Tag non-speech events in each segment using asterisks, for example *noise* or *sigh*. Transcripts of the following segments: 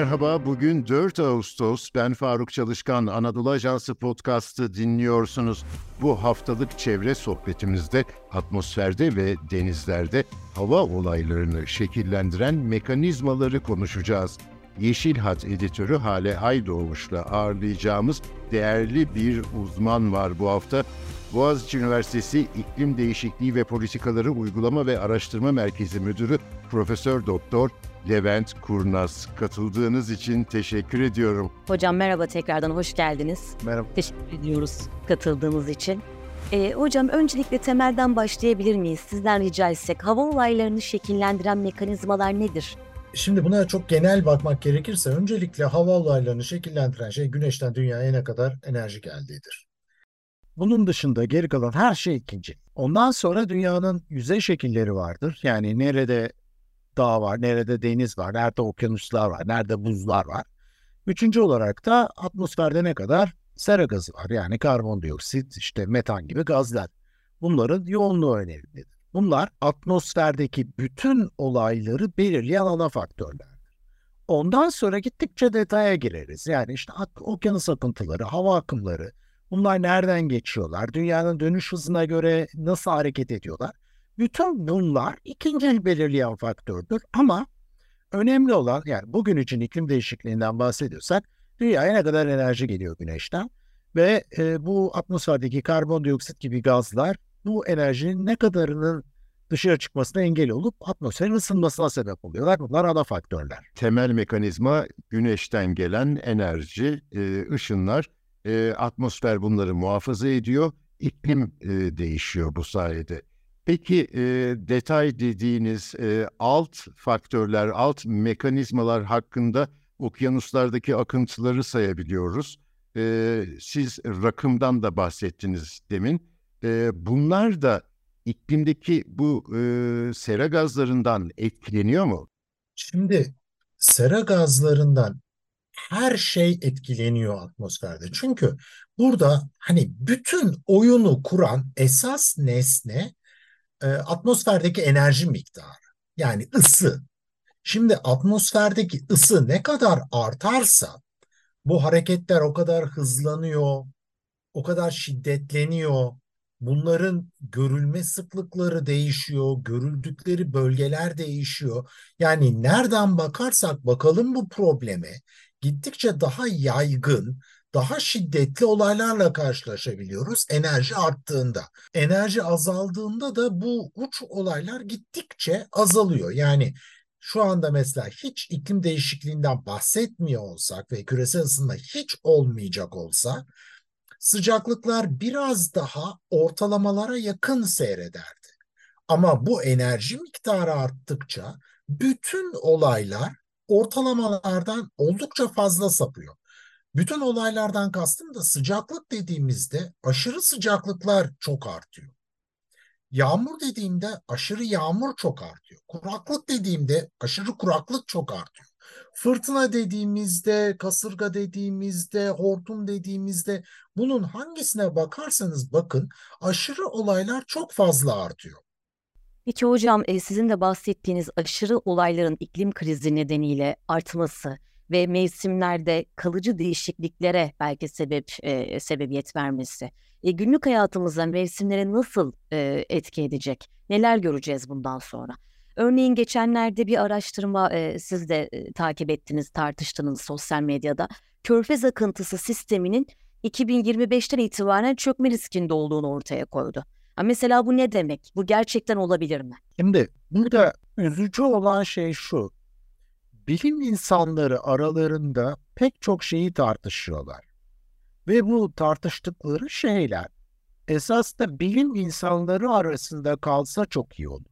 Merhaba, bugün 4 Ağustos. Ben Faruk Çalışkan, Anadolu Ajansı podcast'ı dinliyorsunuz. Bu haftalık çevre sohbetimizde atmosferde ve denizlerde hava olaylarını şekillendiren mekanizmaları konuşacağız. Yeşil Hat editörü Hale Aydoğmuş'la ağırlayacağımız değerli bir uzman var bu hafta. Boğaziçi Üniversitesi İklim Değişikliği ve Politikaları Uygulama ve Araştırma Merkezi Müdürü Profesör Doktor Levent Kurnaz. Katıldığınız için teşekkür ediyorum. Hocam merhaba tekrardan hoş geldiniz. Merhaba. Teşekkür ediyoruz katıldığınız için. Ee, hocam öncelikle temelden başlayabilir miyiz? Sizden rica etsek hava olaylarını şekillendiren mekanizmalar nedir? Şimdi buna çok genel bakmak gerekirse öncelikle hava olaylarını şekillendiren şey güneşten dünyaya ne kadar enerji geldiğidir. Bunun dışında geri kalan her şey ikinci. Ondan sonra dünyanın yüzey şekilleri vardır. Yani nerede dağ var, nerede deniz var, nerede okyanuslar var, nerede buzlar var. Üçüncü olarak da atmosferde ne kadar sera gazı var. Yani karbondioksit, işte metan gibi gazlar. Bunların yoğunluğu önemlidir. Bunlar atmosferdeki bütün olayları belirleyen ana faktörlerdir. Ondan sonra gittikçe detaya gireriz. Yani işte okyanus akıntıları, hava akımları, bunlar nereden geçiyorlar, dünyanın dönüş hızına göre nasıl hareket ediyorlar. Bütün bunlar ikinci belirleyen faktördür ama önemli olan yani bugün için iklim değişikliğinden bahsediyorsak dünyaya ne kadar enerji geliyor güneşten ve e, bu atmosferdeki karbondioksit gibi gazlar bu enerjinin ne kadarının dışarı çıkmasına engel olup atmosferin ısınmasına sebep oluyorlar. Bunlar ana faktörler. Temel mekanizma güneşten gelen enerji, e, ışınlar. E, atmosfer bunları muhafaza ediyor. İklim e, değişiyor bu sayede. Peki e, detay dediğiniz e, alt faktörler, alt mekanizmalar hakkında okyanuslardaki akıntıları sayabiliyoruz. E, siz rakımdan da bahsettiniz demin. E, bunlar da iklimdeki bu e, sera gazlarından etkileniyor mu? Şimdi sera gazlarından her şey etkileniyor atmosferde. Çünkü burada hani bütün oyunu kuran esas nesne e, atmosferdeki enerji miktarı. Yani ısı. Şimdi atmosferdeki ısı ne kadar artarsa bu hareketler o kadar hızlanıyor, o kadar şiddetleniyor. Bunların görülme sıklıkları değişiyor, görüldükleri bölgeler değişiyor. Yani nereden bakarsak bakalım bu probleme gittikçe daha yaygın, daha şiddetli olaylarla karşılaşabiliyoruz enerji arttığında. Enerji azaldığında da bu uç olaylar gittikçe azalıyor. Yani şu anda mesela hiç iklim değişikliğinden bahsetmiyor olsak ve küresel ısınma hiç olmayacak olsa sıcaklıklar biraz daha ortalamalara yakın seyrederdi. Ama bu enerji miktarı arttıkça bütün olaylar ortalamalardan oldukça fazla sapıyor. Bütün olaylardan kastım da sıcaklık dediğimizde aşırı sıcaklıklar çok artıyor. Yağmur dediğimde aşırı yağmur çok artıyor. Kuraklık dediğimde aşırı kuraklık çok artıyor. Fırtına dediğimizde, kasırga dediğimizde, hortum dediğimizde bunun hangisine bakarsanız bakın aşırı olaylar çok fazla artıyor. Peki hocam e, sizin de bahsettiğiniz aşırı olayların iklim krizi nedeniyle artması ve mevsimlerde kalıcı değişikliklere belki sebep e, sebebiyet vermesi. E, günlük hayatımızda mevsimlere nasıl e, etki edecek? Neler göreceğiz bundan sonra? Örneğin geçenlerde bir araştırma e, siz de e, takip ettiniz, tartıştınız sosyal medyada. Körfez akıntısı sisteminin 2025'ten itibaren çökme riskinde olduğunu ortaya koydu. Ha, mesela bu ne demek? Bu gerçekten olabilir mi? Şimdi burada üzücü olan şey şu bilim insanları aralarında pek çok şeyi tartışıyorlar. Ve bu tartıştıkları şeyler esas da bilim insanları arasında kalsa çok iyi olur.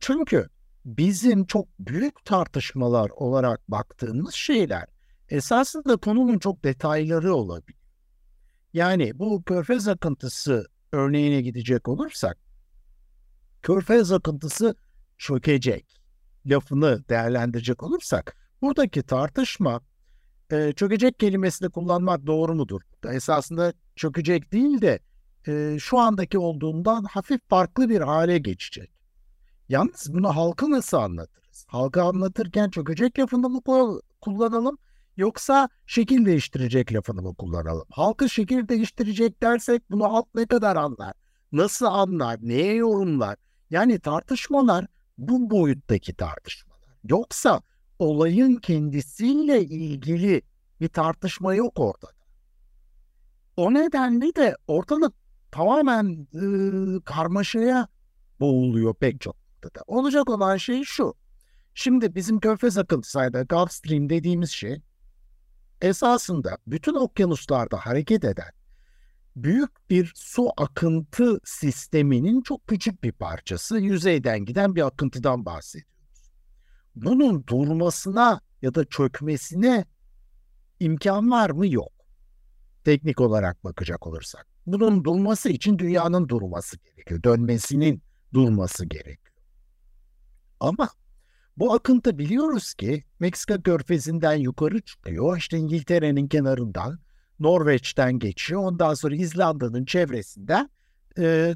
Çünkü bizim çok büyük tartışmalar olarak baktığımız şeyler esasında konunun çok detayları olabilir. Yani bu körfez akıntısı örneğine gidecek olursak, körfez akıntısı çökecek lafını değerlendirecek olursak buradaki tartışma e, çökecek kelimesini kullanmak doğru mudur? Esasında çökecek değil de e, şu andaki olduğundan hafif farklı bir hale geçecek. Yalnız bunu halka nasıl anlatırız? Halka anlatırken çökecek lafını mı kullanalım yoksa şekil değiştirecek lafını mı kullanalım? Halkı şekil değiştirecek dersek bunu halk ne kadar anlar? Nasıl anlar? Neye yorumlar? Yani tartışmalar bu boyuttaki tartışmalar. Yoksa olayın kendisiyle ilgili bir tartışma yok ortada. O nedenle de ortalık tamamen e, karmaşaya boğuluyor pek çok noktada. Olacak olan şey şu. Şimdi bizim körfez akıntısıyla Gulf Stream dediğimiz şey esasında bütün okyanuslarda hareket eden büyük bir su akıntı sisteminin çok küçük bir parçası yüzeyden giden bir akıntıdan bahsediyoruz. Bunun durmasına ya da çökmesine imkan var mı? Yok. Teknik olarak bakacak olursak. Bunun durması için dünyanın durması gerekiyor. Dönmesinin durması gerekiyor. Ama bu akıntı biliyoruz ki Meksika körfezinden yukarı çıkıyor. İşte İngiltere'nin kenarından Norveç'ten geçiyor. Ondan sonra İzlanda'nın çevresinden e,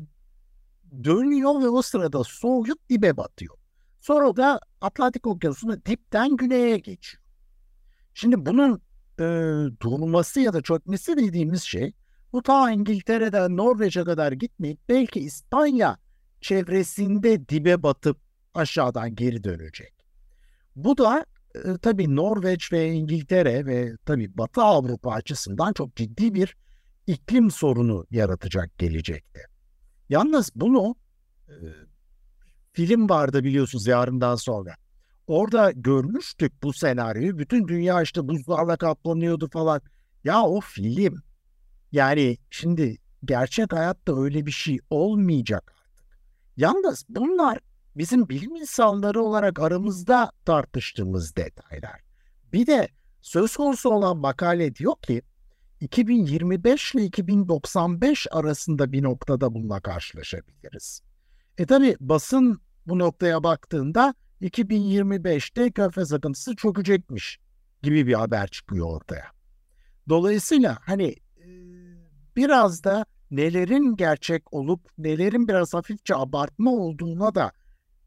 dönüyor ve o sırada soğuyup dibe batıyor. Sonra da Atlantik Okyanusu'nun dipten güneye geçiyor. Şimdi bunun e, durması ya da çökmesi dediğimiz şey bu ta İngiltere'den Norveç'e kadar gitmeyip belki İspanya çevresinde dibe batıp aşağıdan geri dönecek. Bu da e, tabii Norveç ve İngiltere ve tabii Batı Avrupa açısından çok ciddi bir iklim sorunu yaratacak gelecekte. Yalnız bunu e, film vardı biliyorsunuz yarından sonra. Orada görmüştük bu senaryoyu. Bütün dünya işte buzlarla kaplanıyordu falan. Ya o film. Yani şimdi gerçek hayatta öyle bir şey olmayacak artık. Yalnız bunlar bizim bilim insanları olarak aramızda tartıştığımız detaylar. Bir de söz konusu olan makale diyor ki 2025 ile 2095 arasında bir noktada bununla karşılaşabiliriz. E tabi basın bu noktaya baktığında 2025'te körfez akıntısı çökecekmiş gibi bir haber çıkıyor ortaya. Dolayısıyla hani biraz da nelerin gerçek olup nelerin biraz hafifçe abartma olduğuna da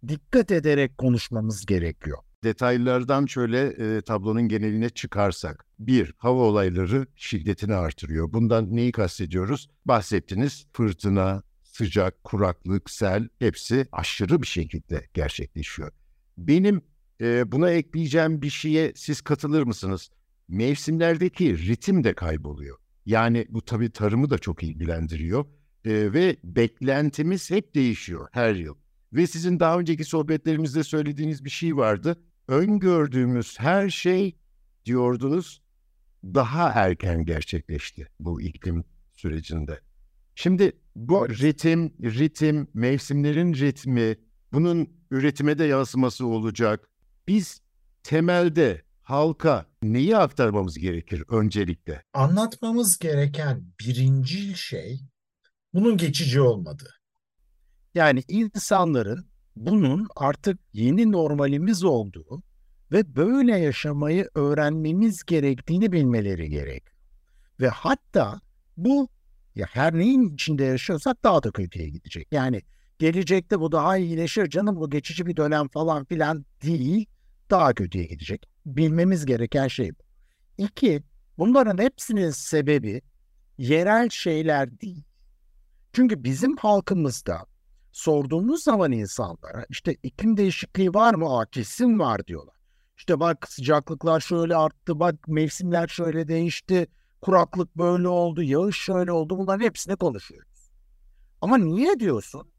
dikkat ederek konuşmamız gerekiyor. Detaylardan şöyle e, tablonun geneline çıkarsak. Bir, hava olayları şiddetini artırıyor. Bundan neyi kastediyoruz? Bahsettiniz fırtına, sıcak, kuraklık, sel hepsi aşırı bir şekilde gerçekleşiyor. Benim e, buna ekleyeceğim bir şeye siz katılır mısınız? Mevsimlerdeki ritim de kayboluyor. Yani bu tabii tarımı da çok ilgilendiriyor e, ve beklentimiz hep değişiyor her yıl. Ve sizin daha önceki sohbetlerimizde söylediğiniz bir şey vardı. Öngördüğümüz her şey diyordunuz daha erken gerçekleşti bu iklim sürecinde. Şimdi bu ritim, ritim, mevsimlerin ritmi, bunun üretime de yansıması olacak. Biz temelde halka neyi aktarmamız gerekir öncelikle? Anlatmamız gereken birinci şey bunun geçici olmadığı. Yani insanların bunun artık yeni normalimiz olduğu ve böyle yaşamayı öğrenmemiz gerektiğini bilmeleri gerek. Ve hatta bu ya her neyin içinde yaşıyorsak daha da kötüye gidecek. Yani gelecekte bu daha iyileşir canım bu geçici bir dönem falan filan değil daha kötüye gidecek. Bilmemiz gereken şey bu. İki, bunların hepsinin sebebi yerel şeyler değil. Çünkü bizim halkımızda sorduğumuz zaman insanlara işte iklim değişikliği var mı? Aa, kesin var diyorlar. İşte bak sıcaklıklar şöyle arttı, bak mevsimler şöyle değişti, kuraklık böyle oldu, yağış şöyle oldu. Bunların hepsini konuşuyoruz. Ama niye diyorsun?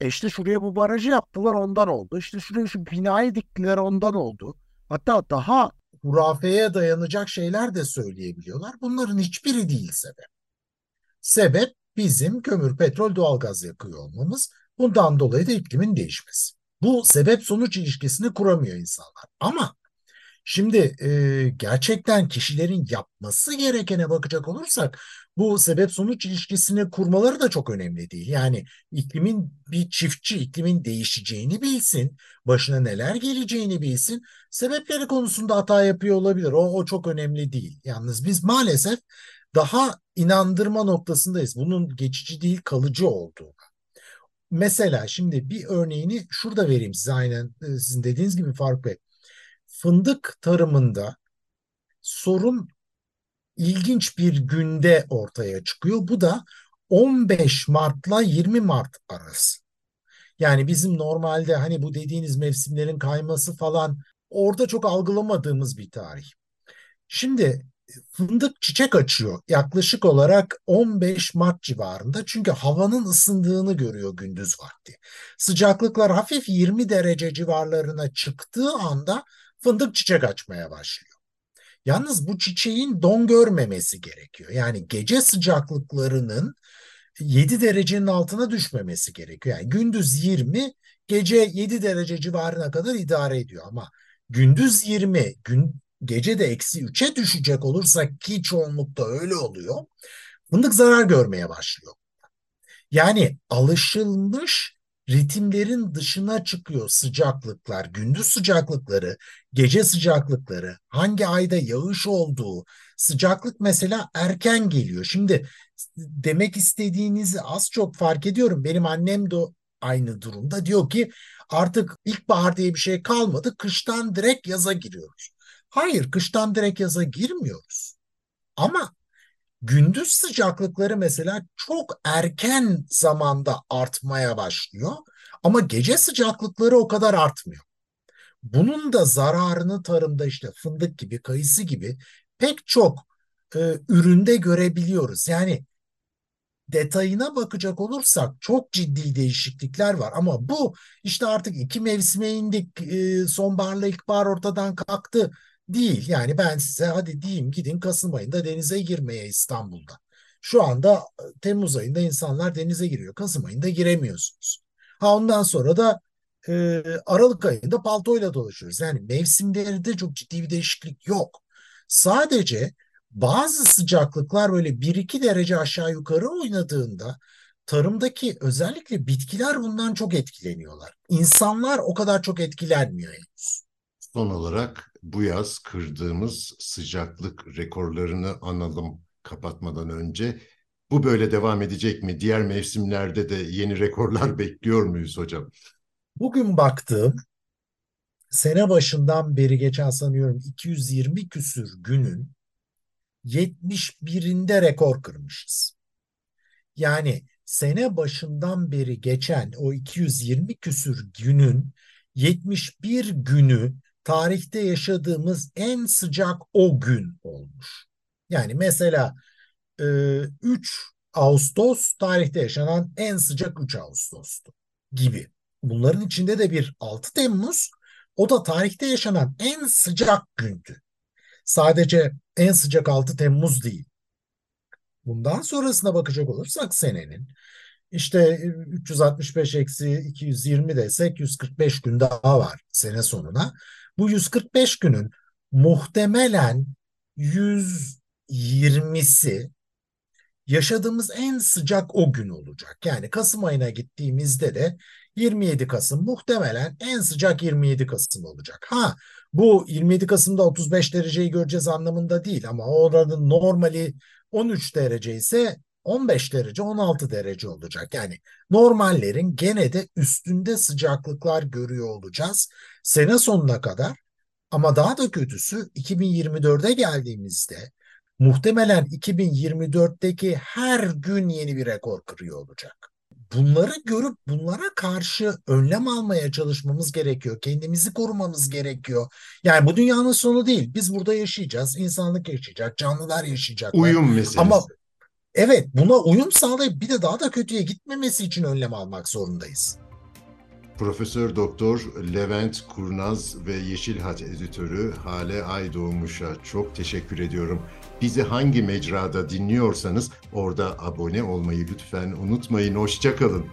E işte şuraya bu barajı yaptılar ondan oldu. İşte şuraya şu binayı diktiler ondan oldu. Hatta daha hurafeye dayanacak şeyler de söyleyebiliyorlar. Bunların hiçbiri değil sebep. Sebep bizim kömür, petrol, doğalgaz yakıyor olmamız. Bundan dolayı da iklimin değişmesi. Bu sebep sonuç ilişkisini kuramıyor insanlar. Ama şimdi e, gerçekten kişilerin yapması gerekene bakacak olursak bu sebep sonuç ilişkisini kurmaları da çok önemli değil. Yani iklimin bir çiftçi iklimin değişeceğini bilsin, başına neler geleceğini bilsin. Sebepleri konusunda hata yapıyor olabilir. O, o çok önemli değil. Yalnız biz maalesef daha inandırma noktasındayız. Bunun geçici değil kalıcı olduğu. Mesela şimdi bir örneğini şurada vereyim size aynen e, sizin dediğiniz gibi Faruk Bey. Fındık tarımında sorun ilginç bir günde ortaya çıkıyor. Bu da 15 Mart'la 20 Mart arası. Yani bizim normalde hani bu dediğiniz mevsimlerin kayması falan orada çok algılamadığımız bir tarih. Şimdi fındık çiçek açıyor yaklaşık olarak 15 Mart civarında çünkü havanın ısındığını görüyor gündüz vakti. Sıcaklıklar hafif 20 derece civarlarına çıktığı anda fındık çiçek açmaya başlıyor. Yalnız bu çiçeğin don görmemesi gerekiyor. Yani gece sıcaklıklarının 7 derecenin altına düşmemesi gerekiyor. Yani gündüz 20, gece 7 derece civarına kadar idare ediyor ama gündüz 20, gün, gece de eksi 3'e düşecek olursa ki çoğunlukta öyle oluyor. Fındık zarar görmeye başlıyor. Yani alışılmış ritimlerin dışına çıkıyor sıcaklıklar, gündüz sıcaklıkları, gece sıcaklıkları, hangi ayda yağış olduğu, sıcaklık mesela erken geliyor. Şimdi demek istediğinizi az çok fark ediyorum. Benim annem de aynı durumda. Diyor ki artık ilkbahar diye bir şey kalmadı. Kıştan direkt yaza giriyoruz. Hayır, kıştan direkt yaza girmiyoruz. Ama gündüz sıcaklıkları mesela çok erken zamanda artmaya başlıyor ama gece sıcaklıkları o kadar artmıyor. Bunun da zararını tarımda işte fındık gibi, kayısı gibi pek çok e, üründe görebiliyoruz. Yani detayına bakacak olursak çok ciddi değişiklikler var ama bu işte artık iki mevsime indik, e, sonbaharla ilkbahar ortadan kalktı değil. Yani ben size hadi diyeyim gidin Kasım ayında denize girmeye İstanbul'da. Şu anda e, Temmuz ayında insanlar denize giriyor. Kasım ayında giremiyorsunuz. Ha ondan sonra da e, Aralık ayında paltoyla dolaşıyoruz. Yani mevsimlerinde çok ciddi bir değişiklik yok. Sadece bazı sıcaklıklar böyle 1-2 derece aşağı yukarı oynadığında tarımdaki özellikle bitkiler bundan çok etkileniyorlar. İnsanlar o kadar çok etkilenmiyor henüz. Son olarak bu yaz kırdığımız sıcaklık rekorlarını analım kapatmadan önce. Bu böyle devam edecek mi? Diğer mevsimlerde de yeni rekorlar *laughs* bekliyor muyuz hocam? Bugün baktığım sene başından beri geçen sanıyorum 220 küsür günün 71'inde rekor kırmışız. Yani sene başından beri geçen o 220 küsür günün 71 günü tarihte yaşadığımız en sıcak o gün olmuş. Yani mesela 3 e, Ağustos tarihte yaşanan en sıcak 3 Ağustos'tu gibi. Bunların içinde de bir 6 Temmuz o da tarihte yaşanan en sıcak gündü. Sadece en sıcak 6 Temmuz değil. Bundan sonrasına bakacak olursak senenin işte 365 eksi 220 desek 145 gün daha var sene sonuna. Bu 145 günün muhtemelen 120'si yaşadığımız en sıcak o gün olacak. Yani Kasım ayına gittiğimizde de 27 Kasım muhtemelen en sıcak 27 Kasım olacak. Ha bu 27 Kasım'da 35 dereceyi göreceğiz anlamında değil ama oranın normali 13 derece ise 15 derece 16 derece olacak. Yani normallerin gene de üstünde sıcaklıklar görüyor olacağız sene sonuna kadar. Ama daha da kötüsü 2024'e geldiğimizde muhtemelen 2024'teki her gün yeni bir rekor kırıyor olacak bunları görüp bunlara karşı önlem almaya çalışmamız gerekiyor. Kendimizi korumamız gerekiyor. Yani bu dünyanın sonu değil. Biz burada yaşayacağız. İnsanlık yaşayacak. Canlılar yaşayacak. Uyum meselesi. Ama evet buna uyum sağlayıp bir de daha da kötüye gitmemesi için önlem almak zorundayız. Profesör Doktor Levent Kurnaz ve Yeşil Hat editörü Hale Aydoğmuş'a çok teşekkür ediyorum. Bizi hangi mecrada dinliyorsanız orada abone olmayı lütfen unutmayın. Hoşçakalın.